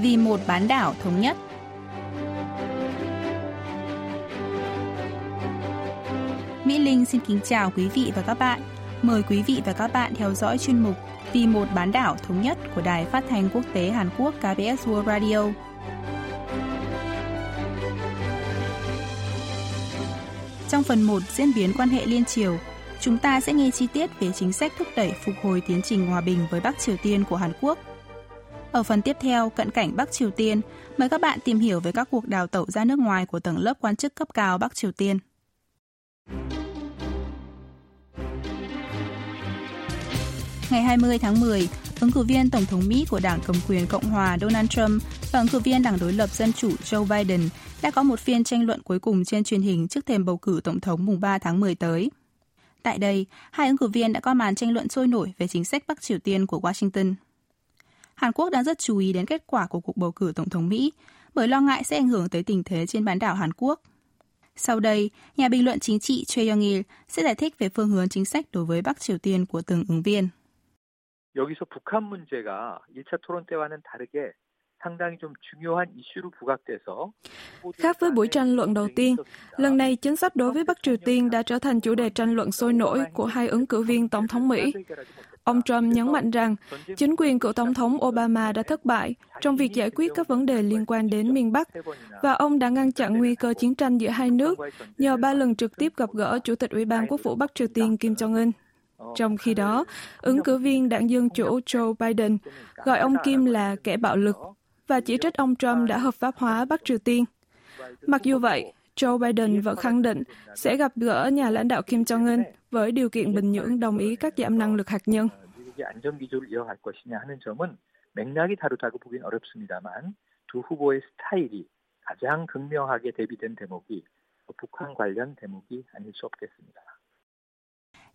vì một bán đảo thống nhất. Mỹ Linh xin kính chào quý vị và các bạn. Mời quý vị và các bạn theo dõi chuyên mục Vì một bán đảo thống nhất của Đài Phát thanh Quốc tế Hàn Quốc KBS World Radio. Trong phần 1 diễn biến quan hệ liên triều, chúng ta sẽ nghe chi tiết về chính sách thúc đẩy phục hồi tiến trình hòa bình với Bắc Triều Tiên của Hàn Quốc. Ở phần tiếp theo, cận cảnh Bắc Triều Tiên, mời các bạn tìm hiểu về các cuộc đào tẩu ra nước ngoài của tầng lớp quan chức cấp cao Bắc Triều Tiên. Ngày 20 tháng 10, ứng cử viên Tổng thống Mỹ của Đảng Cầm quyền Cộng hòa Donald Trump và ứng cử viên Đảng đối lập Dân chủ Joe Biden đã có một phiên tranh luận cuối cùng trên truyền hình trước thềm bầu cử Tổng thống mùng 3 tháng 10 tới. Tại đây, hai ứng cử viên đã có màn tranh luận sôi nổi về chính sách Bắc Triều Tiên của Washington. Hàn Quốc đang rất chú ý đến kết quả của cuộc bầu cử Tổng thống Mỹ bởi lo ngại sẽ ảnh hưởng tới tình thế trên bán đảo Hàn Quốc. Sau đây, nhà bình luận chính trị Choi Young-il sẽ giải thích về phương hướng chính sách đối với Bắc Triều Tiên của từng ứng viên. 여기서 북한 문제가 1차 토론 때와는 다르게 상당히 좀 중요한 이슈로 부각돼서 Khác với buổi tranh luận đầu tiên, lần này chính sách đối với Bắc Triều Tiên đã trở thành chủ đề tranh luận sôi nổi của hai ứng cử viên tổng thống Mỹ. Ông Trump nhấn mạnh rằng chính quyền cựu tổng thống Obama đã thất bại trong việc giải quyết các vấn đề liên quan đến miền Bắc và ông đã ngăn chặn nguy cơ chiến tranh giữa hai nước nhờ ba lần trực tiếp gặp gỡ Chủ tịch Ủy ban Quốc vụ Bắc Triều Tiên Kim Jong-un. Trong khi đó, ứng cử viên đảng Dân Chủ Joe Biden gọi ông Kim là kẻ bạo lực và chỉ trích ông Trump đã hợp pháp hóa Bắc Triều Tiên. Mặc dù vậy, Joe Biden vẫn khẳng định sẽ gặp gỡ nhà lãnh đạo Kim Jong-un với điều kiện Bình Nhưỡng đồng ý cắt giảm năng lực hạt nhân.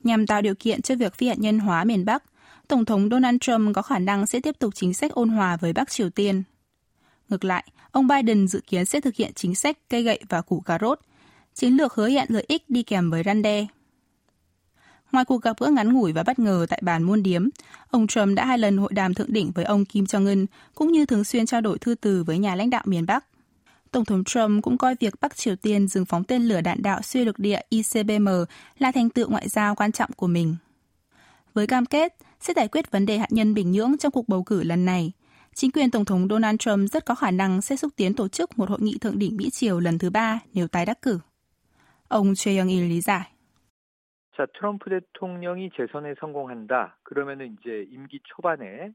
Nhằm tạo điều kiện cho việc phi hạt nhân hóa miền Bắc, Tổng thống Donald Trump có khả năng sẽ tiếp tục chính sách ôn hòa với Bắc Triều Tiên. Ngược lại, ông Biden dự kiến sẽ thực hiện chính sách cây gậy và củ cà rốt, chiến lược hứa hẹn lợi ích đi kèm với răn đe. Ngoài cuộc gặp gỡ ngắn ngủi và bất ngờ tại bàn muôn điếm, ông Trump đã hai lần hội đàm thượng đỉnh với ông Kim Jong-un, cũng như thường xuyên trao đổi thư từ với nhà lãnh đạo miền Bắc. Tổng thống Trump cũng coi việc Bắc Triều Tiên dừng phóng tên lửa đạn đạo xuyên lục địa ICBM là thành tựu ngoại giao quan trọng của mình. Với cam kết sẽ giải quyết vấn đề hạt nhân Bình Nhưỡng trong cuộc bầu cử lần này, chính quyền Tổng thống Donald Trump rất có khả năng sẽ xúc tiến tổ chức một hội nghị thượng đỉnh Mỹ Triều lần thứ ba nếu tái đắc cử. Ông Choi Young-il lý giải. 자, 트럼프 대통령이 재선에 성공한다. 그러면은 이제 임기 초반에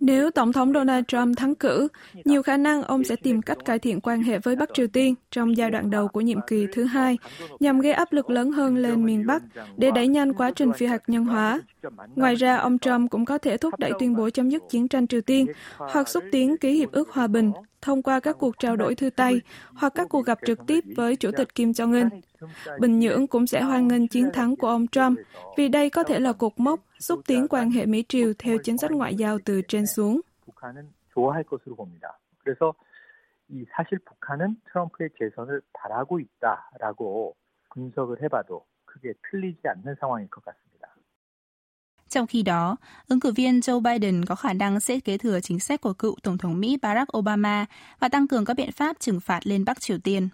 nếu Tổng thống Donald Trump thắng cử, nhiều khả năng ông sẽ tìm cách cải thiện quan hệ với Bắc Triều Tiên trong giai đoạn đầu của nhiệm kỳ thứ hai, nhằm gây áp lực lớn hơn lên miền Bắc để đẩy nhanh quá trình phi hạt nhân hóa. Ngoài ra, ông Trump cũng có thể thúc đẩy tuyên bố chấm dứt chiến tranh Triều Tiên hoặc xúc tiến ký hiệp ước hòa bình thông qua các cuộc trao đổi thư tay hoặc các cuộc gặp trực tiếp với Chủ tịch Kim Jong-un. Bình Nhưỡng cũng sẽ hoan nghênh chiến thắng của ông Trump vì đây có thể là cột mốc xúc tiến quan hệ Mỹ-Triều theo chính sách ngoại giao từ trên xuống. 이 사실 북한은 트럼프의 재선을 바라고 있다라고 분석을 해봐도 크게 틀리지 않는 상황일 것 같습니다. Trong khi đó, ứng cử viên Joe Biden có khả năng sẽ kế thừa chính sách của cựu Tổng thống Mỹ Barack Obama và tăng cường các biện pháp trừng phạt lên Bắc Triều Tiên.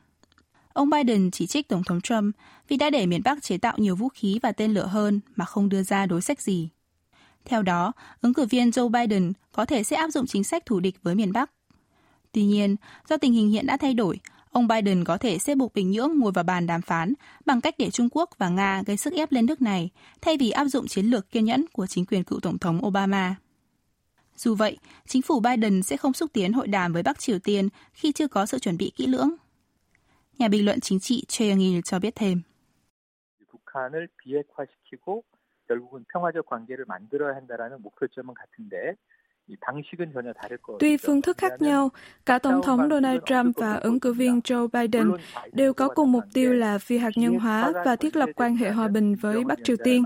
Ông Biden chỉ trích Tổng thống Trump vì đã để miền Bắc chế tạo nhiều vũ khí và tên lửa hơn mà không đưa ra đối sách gì. Theo đó, ứng cử viên Joe Biden có thể sẽ áp dụng chính sách thù địch với miền Bắc. Tuy nhiên, do tình hình hiện đã thay đổi, ông Biden có thể sẽ buộc Bình Nhưỡng ngồi vào bàn đàm phán bằng cách để Trung Quốc và Nga gây sức ép lên nước này thay vì áp dụng chiến lược kiên nhẫn của chính quyền cựu Tổng thống Obama. Dù vậy, chính phủ Biden sẽ không xúc tiến hội đàm với Bắc Triều Tiên khi chưa có sự chuẩn bị kỹ lưỡng. Nhà bình luận chính trị Choi Young-il cho biết thêm. Tuy phương thức khác nhau, cả Tổng thống Donald Trump và ứng cử viên Joe Biden đều có cùng mục tiêu là phi hạt nhân hóa và thiết lập quan hệ hòa bình với Bắc Triều Tiên.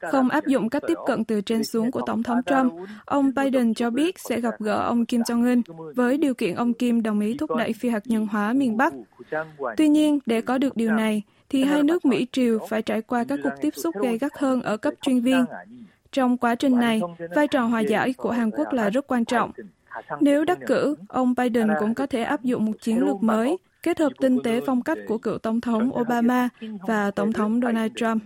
Không áp dụng cách tiếp cận từ trên xuống của Tổng thống Trump, ông Biden cho biết sẽ gặp gỡ ông Kim Jong-un với điều kiện ông Kim đồng ý thúc đẩy phi hạt nhân hóa miền Bắc. Tuy nhiên, để có được điều này, thì hai nước Mỹ-Triều phải trải qua các cuộc tiếp xúc gay gắt hơn ở cấp chuyên viên. Trong quá trình này, vai trò hòa giải của Hàn Quốc là rất quan trọng. Nếu đắc cử, ông Biden cũng có thể áp dụng một chiến lược mới, kết hợp tinh tế phong cách của cựu Tổng thống Obama và Tổng thống Donald Trump.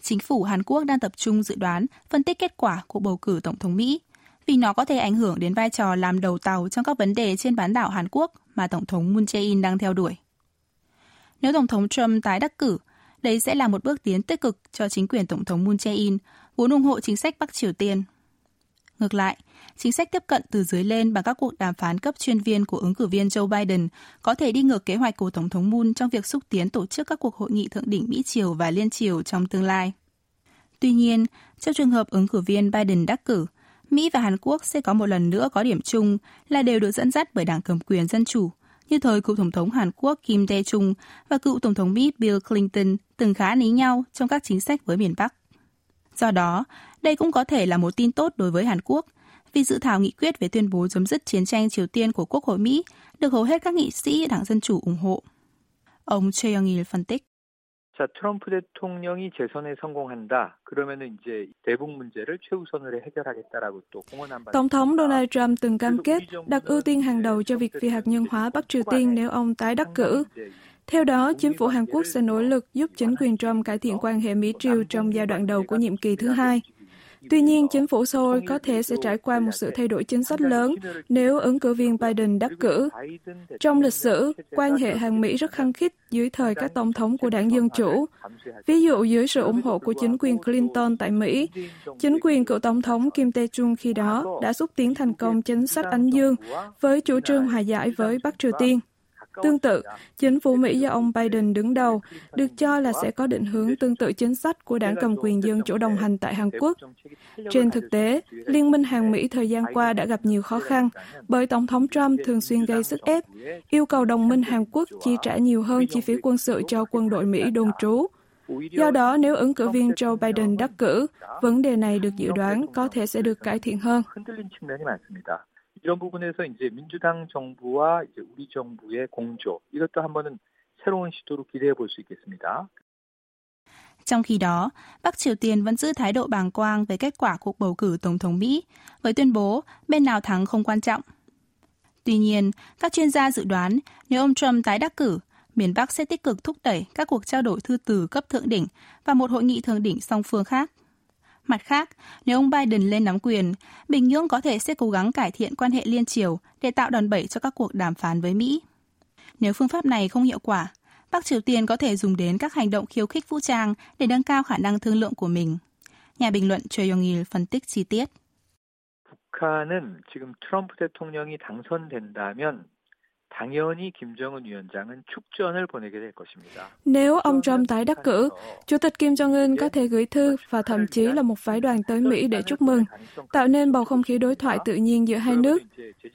Chính phủ Hàn Quốc đang tập trung dự đoán, phân tích kết quả cuộc bầu cử Tổng thống Mỹ, vì nó có thể ảnh hưởng đến vai trò làm đầu tàu trong các vấn đề trên bán đảo Hàn Quốc mà Tổng thống Moon Jae-in đang theo đuổi. Nếu Tổng thống Trump tái đắc cử, đây sẽ là một bước tiến tích cực cho chính quyền Tổng thống Moon Jae-in, vốn ủng hộ chính sách Bắc Triều Tiên. Ngược lại, chính sách tiếp cận từ dưới lên bằng các cuộc đàm phán cấp chuyên viên của ứng cử viên Joe Biden có thể đi ngược kế hoạch của Tổng thống Moon trong việc xúc tiến tổ chức các cuộc hội nghị thượng đỉnh Mỹ-Triều và Liên Triều trong tương lai. Tuy nhiên, trong trường hợp ứng cử viên Biden đắc cử, Mỹ và Hàn Quốc sẽ có một lần nữa có điểm chung là đều được dẫn dắt bởi đảng cầm quyền Dân Chủ, như thời cựu Tổng thống Hàn Quốc Kim Dae-chung và cựu Tổng thống Mỹ Bill Clinton từng khá ní nhau trong các chính sách với miền Bắc. Do đó, đây cũng có thể là một tin tốt đối với Hàn Quốc, vì dự thảo nghị quyết về tuyên bố chấm dứt chiến tranh Triều Tiên của Quốc hội Mỹ được hầu hết các nghị sĩ Đảng Dân Chủ ủng hộ. Ông Choi Young-il phân tích. 자, 트럼프 대통령이 재선에 성공한다. 그러면은 이제 대북 문제를 최우선으로 해결하겠다라고 또 공언한 바. Tổng thống Donald Trump từng cam kết đặt ưu tiên hàng đầu cho việc phi hạt nhân hóa Bắc Triều Tiên nếu ông tái đắc cử. Theo đó, chính phủ Hàn Quốc sẽ nỗ lực giúp chính quyền Trump cải thiện quan hệ Mỹ-Triều trong giai đoạn đầu của nhiệm kỳ thứ hai. Tuy nhiên, chính phủ Seoul có thể sẽ trải qua một sự thay đổi chính sách lớn nếu ứng cử viên Biden đắc cử. Trong lịch sử, quan hệ Hàn Mỹ rất khăng khít dưới thời các tổng thống của đảng Dân Chủ. Ví dụ dưới sự ủng hộ của chính quyền Clinton tại Mỹ, chính quyền cựu tổng thống Kim Tae-chung khi đó đã xúc tiến thành công chính sách Ánh Dương với chủ trương hòa giải với Bắc Triều Tiên. Tương tự, chính phủ Mỹ do ông Biden đứng đầu được cho là sẽ có định hướng tương tự chính sách của đảng cầm quyền dân chủ đồng hành tại Hàn Quốc. Trên thực tế, Liên minh Hàn Mỹ thời gian qua đã gặp nhiều khó khăn bởi Tổng thống Trump thường xuyên gây sức ép, yêu cầu đồng minh Hàn Quốc chi trả nhiều hơn chi phí quân sự cho quân đội Mỹ đồn trú. Do đó, nếu ứng cử viên Joe Biden đắc cử, vấn đề này được dự đoán có thể sẽ được cải thiện hơn. 이런 부분에서 이제 민주당 정부와 이제 우리 정부의 공조 이것도 한번은 새로운 시도로 기대해 볼 수 있겠습니다. Trong khi đó, Bắc Triều Tiên vẫn giữ thái độ bàng quang về kết quả cuộc bầu cử Tổng thống Mỹ, với tuyên bố bên nào thắng không quan trọng. Tuy nhiên, các chuyên gia dự đoán nếu ông Trump tái đắc cử, miền Bắc sẽ tích cực thúc đẩy các cuộc trao đổi thư từ cấp thượng đỉnh và một hội nghị thượng đỉnh song phương khác. Mặt khác, nếu ông Biden lên nắm quyền, Bình Nhưỡng có thể sẽ cố gắng cải thiện quan hệ liên triều để tạo đòn bẩy cho các cuộc đàm phán với Mỹ. Nếu phương pháp này không hiệu quả, Bắc Triều Tiên có thể dùng đến các hành động khiêu khích vũ trang để nâng cao khả năng thương lượng của mình. Nhà bình luận Choi Yong-il phân tích chi tiết. 북한은 지금 트럼프 대통령이 당선된다면 nếu ông Trump tái đắc cử, Chủ tịch Kim Jong-un có thể gửi thư và thậm chí là một phái đoàn tới Mỹ để chúc mừng, tạo nên bầu không khí đối thoại tự nhiên giữa hai nước.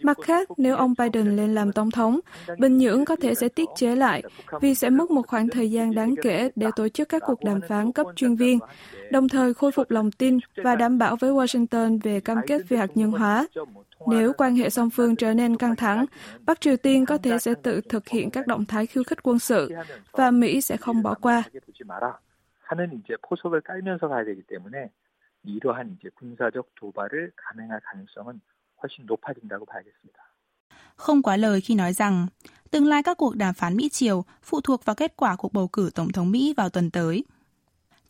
Mặt khác, nếu ông Biden lên làm tổng thống, Bình Nhưỡng có thể sẽ tiết chế lại vì sẽ mất một khoảng thời gian đáng kể để tổ chức các cuộc đàm phán cấp chuyên viên, đồng thời khôi phục lòng tin và đảm bảo với Washington về cam kết về hạt nhân hóa. Nếu quan hệ song phương trở nên căng thẳng, Bắc Triều Tiên có thể sẽ tự thực hiện các động thái khiêu khích quân sự và Mỹ sẽ không bỏ qua. Không quá lời khi nói rằng tương lai các cuộc đàm phán Mỹ-Triều phụ thuộc vào kết quả cuộc bầu cử Tổng thống Mỹ vào tuần tới.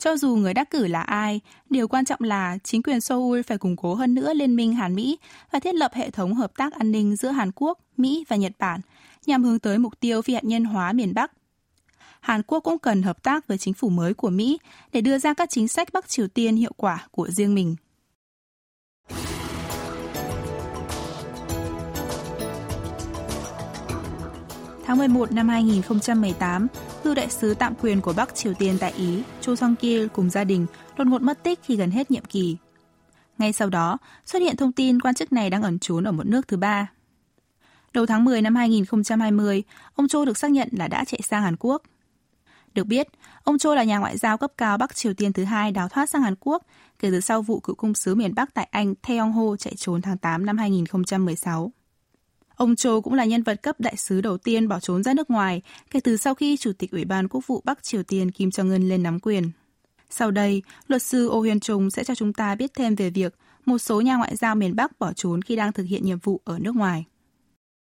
Cho dù người đắc cử là ai, điều quan trọng là chính quyền Seoul phải củng cố hơn nữa liên minh Hàn-Mỹ và thiết lập hệ thống hợp tác an ninh giữa Hàn Quốc, Mỹ và Nhật Bản nhằm hướng tới mục tiêu phi hạt nhân hóa miền Bắc. Hàn Quốc cũng cần hợp tác với chính phủ mới của Mỹ để đưa ra các chính sách Bắc Triều Tiên hiệu quả của riêng mình. Tháng 11 năm 2018, Lưu đại sứ tạm quyền của Bắc Triều Tiên tại Ý, Cho Song Kil cùng gia đình đột ngột mất tích khi gần hết nhiệm kỳ. Ngay sau đó, xuất hiện thông tin quan chức này đang ẩn trốn ở một nước thứ ba. Đầu tháng 10 năm 2020, ông Cho được xác nhận là đã chạy sang Hàn Quốc. Được biết, ông Cho là nhà ngoại giao cấp cao Bắc Triều Tiên thứ hai đào thoát sang Hàn Quốc kể từ sau vụ cựu cung sứ miền Bắc tại Anh Taeyong Ho chạy trốn tháng 8 năm 2016. Ông Cho cũng là nhân vật cấp đại sứ đầu tiên bỏ trốn ra nước ngoài kể từ sau khi Chủ tịch Ủy ban Quốc vụ Bắc Triều Tiên Kim Jong-un lên nắm quyền. Sau đây, luật sư Ô Huyền Trung sẽ cho chúng ta biết thêm về việc một số nhà ngoại giao miền Bắc bỏ trốn khi đang thực hiện nhiệm vụ ở nước ngoài.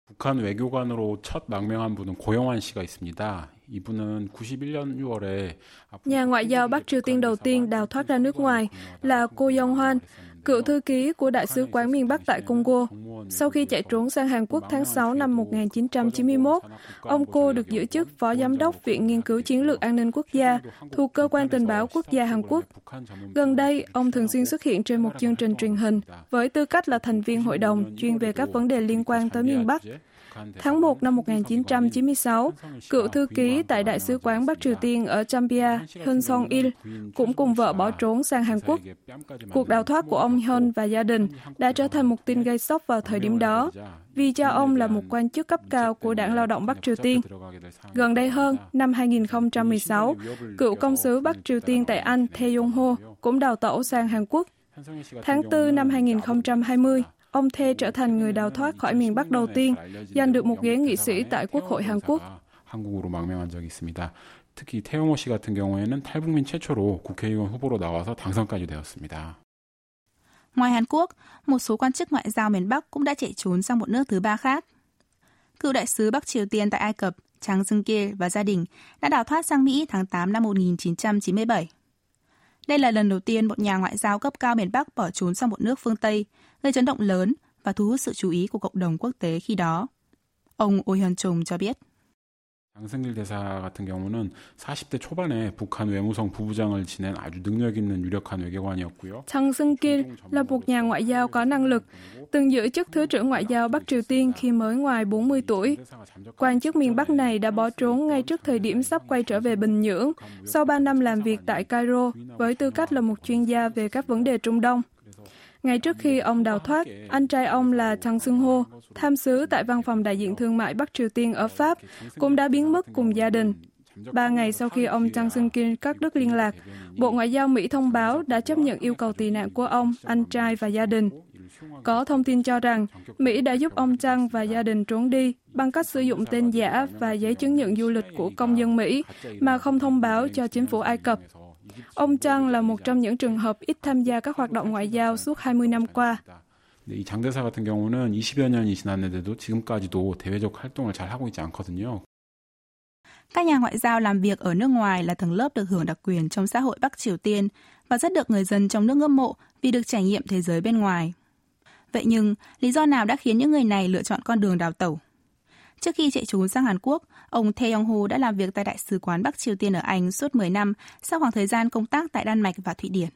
북한 외교관으로 첫 망명한 분은 고영환 씨가 있습니다. 이분은 91년 6월에 Nhà ngoại giao Bắc Triều Tiên đầu tiên đào thoát ra nước ngoài là cô Yong Hoan, cựu thư ký của Đại sứ quán miền Bắc tại Congo. Sau khi chạy trốn sang Hàn Quốc tháng 6 năm 1991, ông cô được giữ chức Phó Giám đốc Viện Nghiên cứu Chiến lược An ninh Quốc gia thuộc Cơ quan Tình báo Quốc gia Hàn Quốc. Gần đây, ông thường xuyên xuất hiện trên một chương trình truyền hình với tư cách là thành viên hội đồng chuyên về các vấn đề liên quan tới miền Bắc. Tháng 1 năm 1996, cựu thư ký tại Đại sứ quán Bắc Triều Tiên ở Chambia, Hyun Song Il, cũng cùng vợ bỏ trốn sang Hàn Quốc. Cuộc đào thoát của ông Hyun và gia đình đã trở thành một tin gây sốc vào thời điểm đó, vì cha ông là một quan chức cấp cao của Đảng Lao động Bắc Triều Tiên. Gần đây hơn, năm 2016, cựu công sứ Bắc Triều Tiên tại Anh Tae Yong Ho cũng đào tẩu sang Hàn Quốc. Tháng 4 năm 2020, ông Thê trở thành người đào thoát khỏi miền Bắc đầu tiên, giành được một ghế nghị sĩ tại Quốc hội Hàn Quốc. 한국으로 망명한 적이 있습니다. 특히 태용호 씨 같은 경우에는 탈북민 최초로 국회의원 후보로 나와서 당선까지 되었습니다. Ngoài Hàn Quốc, một số quan chức ngoại giao miền Bắc cũng đã chạy trốn sang một nước thứ ba khác. Cựu đại sứ Bắc Triều Tiên tại Ai Cập, Chang Seung-kil và gia đình đã đào thoát sang Mỹ tháng 8 năm 1997. Đây là lần đầu tiên một nhà ngoại giao cấp cao miền Bắc bỏ trốn sang một nước phương Tây, gây chấn động lớn và thu hút sự chú ý của cộng đồng quốc tế khi đó. Ông Oh Hyun Chung cho biết. 장승길 대사 같은 경우는 40대 초반에 북한 외무성 부부장을 지낸 아주 능력 있는 유력한 외교관이었고요. Chang Seung-kil là một nhà ngoại giao có năng lực, từng giữ chức Thứ trưởng Ngoại giao Bắc Triều Tiên khi mới ngoài 40 tuổi. Quan chức miền Bắc này đã bỏ trốn ngay trước thời điểm sắp quay trở về Bình Nhưỡng sau 3 năm làm việc tại Cairo với tư cách là một chuyên gia về các vấn đề Trung Đông. Ngay trước khi ông đào thoát, anh trai ông là Chang Sung Ho, tham sứ tại văn phòng đại diện thương mại Bắc Triều Tiên ở Pháp, cũng đã biến mất cùng gia đình. Ba ngày sau khi ông Chang Sung Kim cắt đứt liên lạc, Bộ Ngoại giao Mỹ thông báo đã chấp nhận yêu cầu tị nạn của ông, anh trai và gia đình. Có thông tin cho rằng Mỹ đã giúp ông Chang và gia đình trốn đi bằng cách sử dụng tên giả và giấy chứng nhận du lịch của công dân Mỹ mà không thông báo cho chính phủ Ai Cập. Ông Chang là một trong những trường hợp ít tham gia các hoạt động ngoại giao suốt 20 năm qua. 이 장대사 같은 경우는 20여 년이 지났는데도 지금까지도 대외적 활동을 잘 하고 있지 않거든요. Các nhà ngoại giao làm việc ở nước ngoài là tầng lớp được hưởng đặc quyền trong xã hội Bắc Triều Tiên và rất được người dân trong nước ngưỡng mộ vì được trải nghiệm thế giới bên ngoài. Vậy nhưng, lý do nào đã khiến những người này lựa chọn con đường đào tẩu? Trước khi chạy trốn sang Hàn Quốc, ông Tae Yong Ho đã làm việc tại Đại sứ quán Bắc Triều Tiên ở Anh suốt 10 năm sau khoảng thời gian công tác tại Đan Mạch và Thụy Điển.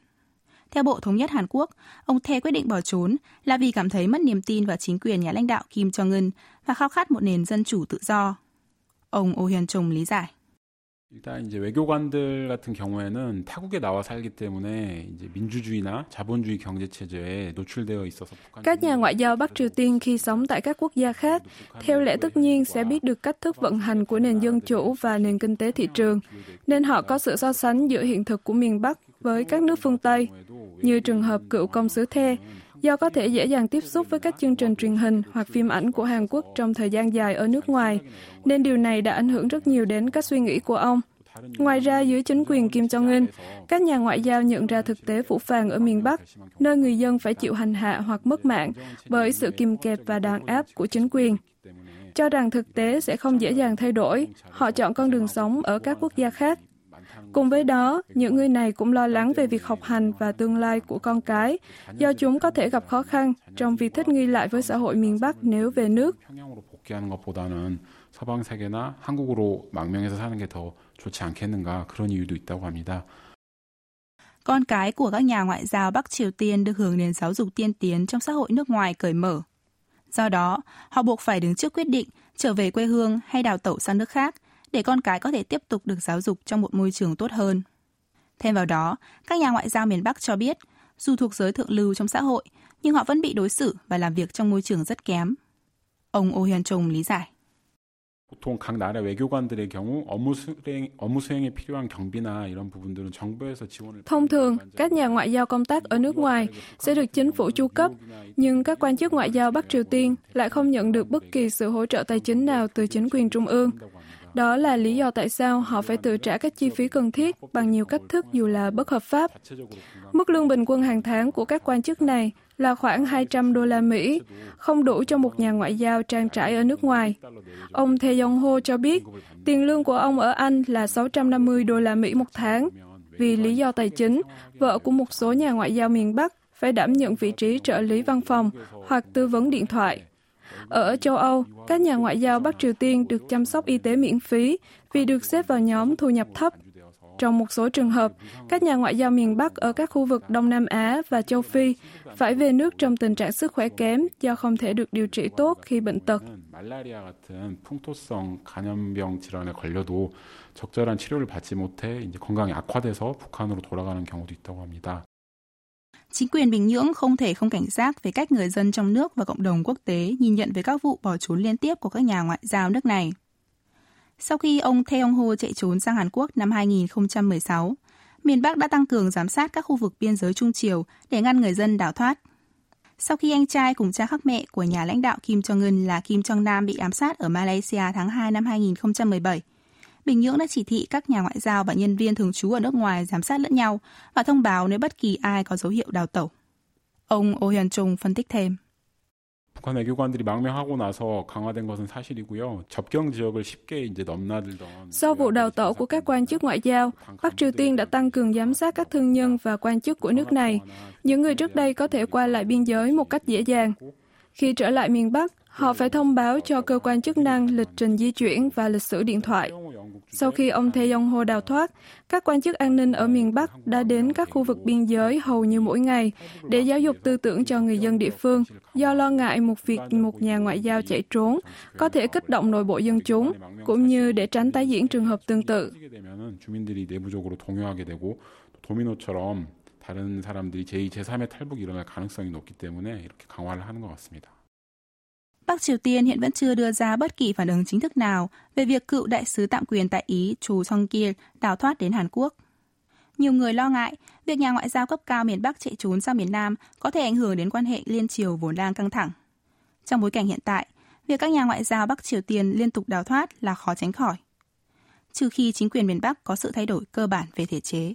Theo Bộ Thống nhất Hàn Quốc, ông Tae quyết định bỏ trốn là vì cảm thấy mất niềm tin vào chính quyền nhà lãnh đạo Kim Jong-un và khao khát một nền dân chủ tự do. Ông Oh Hyun Chung lý giải. 일단 이제 외교관들 같은 경우에는 타국에 나와 살기 때문에 이제 민주주의나 자본주의 경제 체제에 노출되어 있어서 북한 Các nhà ngoại giao Bắc Triều Tiên khi sống tại các quốc gia khác, theo lẽ tất nhiên sẽ biết được cách thức vận hành của nền dân chủ và nền kinh tế thị trường, nên họ có sự so sánh giữa hiện thực của miền Bắc với các nước phương Tây, như trường hợp cựu công sứ The, do có thể dễ dàng tiếp xúc với các chương trình truyền hình hoặc phim ảnh của Hàn Quốc trong thời gian dài ở nước ngoài, nên điều này đã ảnh hưởng rất nhiều đến các suy nghĩ của ông. Ngoài ra, dưới chính quyền Kim Jong-un, các nhà ngoại giao nhận ra thực tế phủ phàng ở miền Bắc, nơi người dân phải chịu hành hạ hoặc mất mạng bởi sự kìm kẹp và đàn áp của chính quyền. Cho rằng thực tế sẽ không dễ dàng thay đổi, họ chọn con đường sống ở các quốc gia khác. Cùng với đó, những người này cũng lo lắng về việc học hành và tương lai của con cái, do chúng có thể gặp khó khăn trong việc thích nghi lại với xã hội miền Bắc nếu về nước. 평양으로 복귀하는 것보다는 서방 세계나 한국으로 망명해서 사는 게 더 좋지 않겠는가 그런 이유도 있다고 합니다. Con cái của các nhà ngoại giao Bắc Triều Tiên được hưởng nền giáo dục tiên tiến trong xã hội nước ngoài cởi mở. Do đó, họ buộc phải đứng trước quyết định trở về quê hương hay đào tẩu sang nước khác để con cái có thể tiếp tục được giáo dục trong một môi trường tốt hơn. Thêm vào đó, các nhà ngoại giao miền Bắc cho biết, dù thuộc giới thượng lưu trong xã hội, nhưng họ vẫn bị đối xử và làm việc trong môi trường rất kém. Ông Oh Hyun Chung lý giải. 보통 각 나라 외교관들의 경우 업무 수행, 업무 수행에 필요한 경비나 이런 부분들은 정부에서 지원을 Thông thường, các nhà ngoại giao công tác ở nước ngoài sẽ được chính phủ chu cấp, nhưng các quan chức ngoại giao Bắc Triều Tiên lại không nhận được bất kỳ sự hỗ trợ tài chính nào từ chính quyền trung ương. Đó là lý do tại sao họ phải tự trả các chi phí cần thiết bằng nhiều cách thức dù là bất hợp pháp. Mức lương bình quân hàng tháng của các quan chức này là khoảng 200 đô la Mỹ, không đủ cho một nhà ngoại giao trang trải ở nước ngoài. Ông Thê Yong Ho cho biết, tiền lương của ông ở Anh là 650 đô la Mỹ một tháng. Vì lý do tài chính, vợ của một số nhà ngoại giao miền Bắc phải đảm nhận vị trí trợ lý văn phòng hoặc tư vấn điện thoại. Ở châu Âu, các nhà ngoại giao Bắc Triều Tiên được chăm sóc y tế miễn phí vì được xếp vào nhóm thu nhập thấp. Trong một số trường hợp, các nhà ngoại giao miền Bắc ở các khu vực Đông Nam Á và châu Phi phải về nước trong tình trạng sức khỏe kém do không thể được điều trị tốt khi bệnh tật. 적절한 치료를 받지 못해 이제 건강이 악화돼서 북한으로 돌아가는 경우도 있다고 합니다. Chính quyền Bình Nhưỡng không thể không cảnh giác về cách người dân trong nước và cộng đồng quốc tế nhìn nhận về các vụ bỏ trốn liên tiếp của các nhà ngoại giao nước này. Sau khi ông Tae Ho chạy trốn sang Hàn Quốc năm 2016, miền Bắc đã tăng cường giám sát các khu vực biên giới Trung Triều để ngăn người dân đào thoát. Sau khi anh trai cùng cha khác mẹ của nhà lãnh đạo Kim Jong-un là Kim Jong-nam bị ám sát ở Malaysia tháng 2 năm 2017, Bình Nhưỡng đã chỉ thị các nhà ngoại giao và nhân viên thường trú ở nước ngoài giám sát lẫn nhau và thông báo nếu bất kỳ ai có dấu hiệu đào tẩu. Ông Oh Hyun Chung phân tích thêm. 북한 외교관들이 망명하고 나서 강화된 것은 사실이고요. 접경 지역을 쉽게 이제 넘나들던 Sau vụ đào tẩu của các quan chức ngoại giao, Bắc Triều Tiên đã tăng cường giám sát các thương nhân và quan chức của nước này. Những người trước đây có thể qua lại biên giới một cách dễ dàng. Khi trở lại miền Bắc, họ phải thông báo cho cơ quan chức năng lịch trình di chuyển và lịch sử điện thoại. Sau khi ông Thê Yong Ho đào thoát, các quan chức an ninh ở miền Bắc đã đến các khu vực biên giới hầu như mỗi ngày để giáo dục tư tưởng cho người dân địa phương, do lo ngại một việc một nhà ngoại giao chạy trốn có thể kích động nội bộ dân chúng, cũng như để tránh tái diễn trường hợp tương tự. 주민들이 내부적으로 동요하게 되고 도미노처럼 다른 사람들이 제2, 제3의 탈북이 일어날 가능성이 높기 때문에 이렇게 강화를 하는 것 같습니다. Bắc Triều Tiên hiện vẫn chưa đưa ra bất kỳ phản ứng chính thức nào về việc cựu đại sứ tạm quyền tại Ý Chu Song Kil đào thoát đến Hàn Quốc. Nhiều người lo ngại việc nhà ngoại giao cấp cao miền Bắc chạy trốn sang miền Nam có thể ảnh hưởng đến quan hệ liên triều vốn đang căng thẳng. Trong bối cảnh hiện tại, việc các nhà ngoại giao Bắc Triều Tiên liên tục đào thoát là khó tránh khỏi. Trừ khi chính quyền miền Bắc có sự thay đổi cơ bản về thể chế.